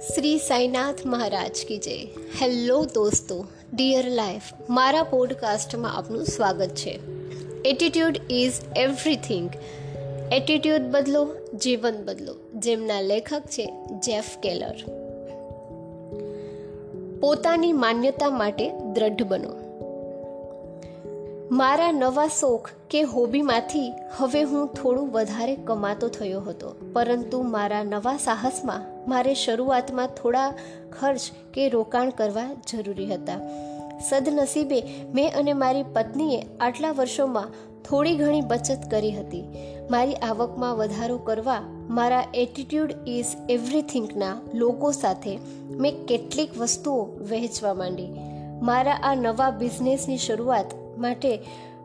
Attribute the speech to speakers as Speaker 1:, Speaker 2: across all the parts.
Speaker 1: શ્રી સાઈનાથ મહારાજ કી જય. હેલો દોસ્તો dear life મારા પોડકાસ્ટમાં આપનું સ્વાગત છે. એટીટ્યુડ ઇઝ એવરીથિંગ એટીટ્યુડ બદલો, જીવન બદલો. જેમના લેખક છે જેફ કેલર પોતાની માન્યતા માટે દ્રઢ બનો. મારા નવા શોખ કે હોબીમાંથી હવે હું થોડું વધારે કમાતો થયો હતો. પરંતુ મારા નવા સાહસમાં મારે શરૂઆતમાં થોડા ખર્ચ કે રોકાણ કરવા જરૂરી હતા. સદનસીબે મેં અને મારી પત્નીએ આટલા વર્ષોમાં થોડી ઘણી બચત કરી હતી. મારી આવકમાં વધારો કરવા, મારા એટીટ્યૂડ ઇઝ એવરીથિંગના લોકો સાથે મેં કેટલીક વસ્તુઓ વહેંચવા માંડી. મારા આ નવા બિઝનેસની શરૂઆત માટે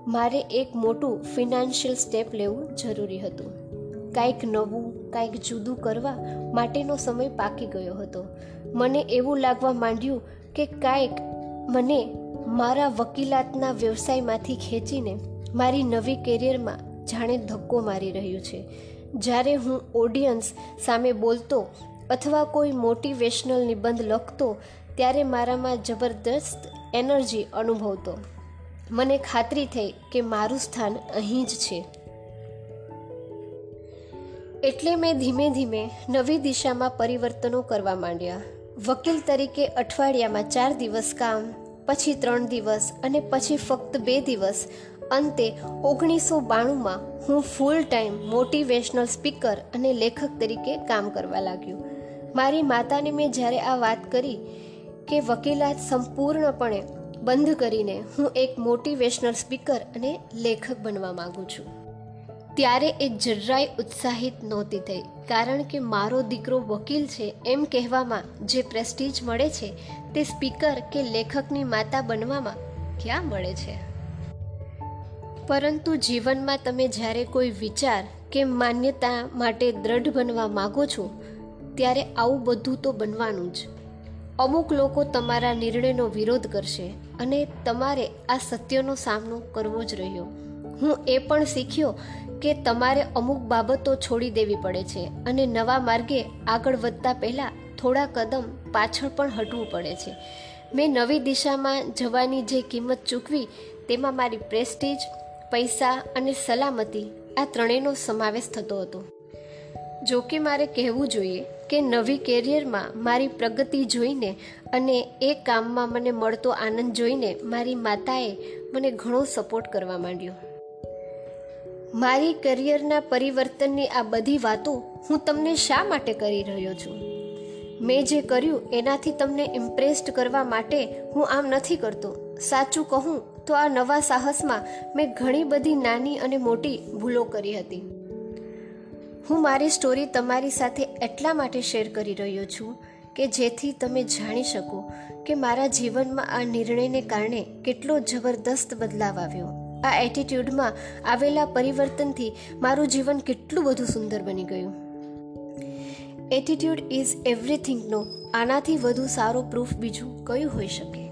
Speaker 1: મારે એક મોટું ફિનાન્શિયલ સ્ટેપ લેવું જરૂરી હતું. કાંઈક નવું, કાંઈક જુદું કરવા માટેનો સમય પાકી ગયો હતો. મને એવું લાગવા માંડ્યું કે કાંઈક મને મારા વકીલાતના વ્યવસાયમાંથી ખેંચીને મારી નવી કેરિયરમાં જાણે ધક્કો મારી રહ્યું છે. જ્યારે હું ઓડિયન્સ સામે બોલતો અથવા કોઈ મોટિવેશનલ નિબંધ લખતો, ત્યારે મારામાં જબરદસ્ત એનર્જી અનુભવતો. મને ખાતરી થઈ કે મારું સ્થાન અહીં જ છે. એટલે મેં ધીમે ધીમે નવી દિશામાં પરિવર્તનો કરવા માંડ્યા. વકીલ તરીકે અઠવાડિયામાં ચાર દિવસ કામ, પછી ત્રણ દિવસ અને પછી ફક્ત બે દિવસ. અંતે ઓગણીસો બાણુંમાં હું ફૂલ ટાઈમ મોટિવેશનલ સ્પીકર અને લેખક તરીકે કામ કરવા લાગ્યું. મારી માતાને મેં જ્યારે આ વાત કરી કે વકીલાત સંપૂર્ણપણે બંધ કરીને હું એક મોટિવેશનલ સ્પીકર અને લેખક બનવા માંગુ છું. ત્યારે એ જરાય ઉત્સાહિત નહોતી થઈ, કારણ કે મારો દીકરો વકીલ છે એમ કહેવામાં જે પ્રેસ્ટીજ મળે છે તે સ્પીકર કે લેખકની માતા બનવામાં ક્યાં મળે છે? પરંતુ જીવનમાં તમે જ્યારે કોઈ વિચાર કે માન્યતા માટે દ્રઢ બનવા માગો છો, ત્યારે આવું બધું તો બનવાનું જ. અમુક લોકો તમારા નિર્ણયનો વિરોધ કરશે અને તમારે આ સત્યનો સામનો કરવો જ રહ્યો. હું એ પણ શીખ્યો કે તમારે અમુક બાબતો છોડી દેવી પડે છે અને નવા માર્ગે આગળ વધતા પહેલાં થોડા કદમ પાછળ પણ હટવું પડે છે. મેં નવી દિશામાં જવાની જે કિંમત ચૂકવી તેમાં મારી પ્રેસ્ટીજ, પૈસા અને સલામતી આ ત્રણેયનો સમાવેશ થતો હતો. જો કે મારે કહેવું જોઈએ કે નવી કેરિયરમાં મારી પ્રગતિ જોઈને અને એ કામમાં મને મળતો આનંદ જોઈને મારી માતાએ મને ઘણો સપોર્ટ કરવા માંડ્યો. મારી કરિયરના પરિવર્તનની આ બધી વાતો હું તમને શા માટે કરી રહ્યો છું? મેં જે કર્યું એનાથી તમને ઇમ્પ્રેસ્ડ કરવા માટે હું આમ નથી કરતો. સાચું કહું તો આ નવા સાહસમાં મેં ઘણી બધી નાની અને મોટી ભૂલો કરી હતી. હું મારી સ્ટોરી તમારી સાથે એટલા માટે શેર કરી રહ્યો છું કે જેથી તમે જાણી શકો કે મારા જીવનમાં આ નિર્ણયને કારણે કેટલો જબરદસ્ત બદલાવ આવ્યો. આ એટીટ્યૂડમાં આવેલા પરિવર્તનથી મારું જીવન કેટલું બધું સુંદર બની ગયું. એટીટ્યૂડ ઇઝ એવરીથિંગનો આનાથી વધુ સારો પ્રૂફ બીજું કયું હોઈ શકે?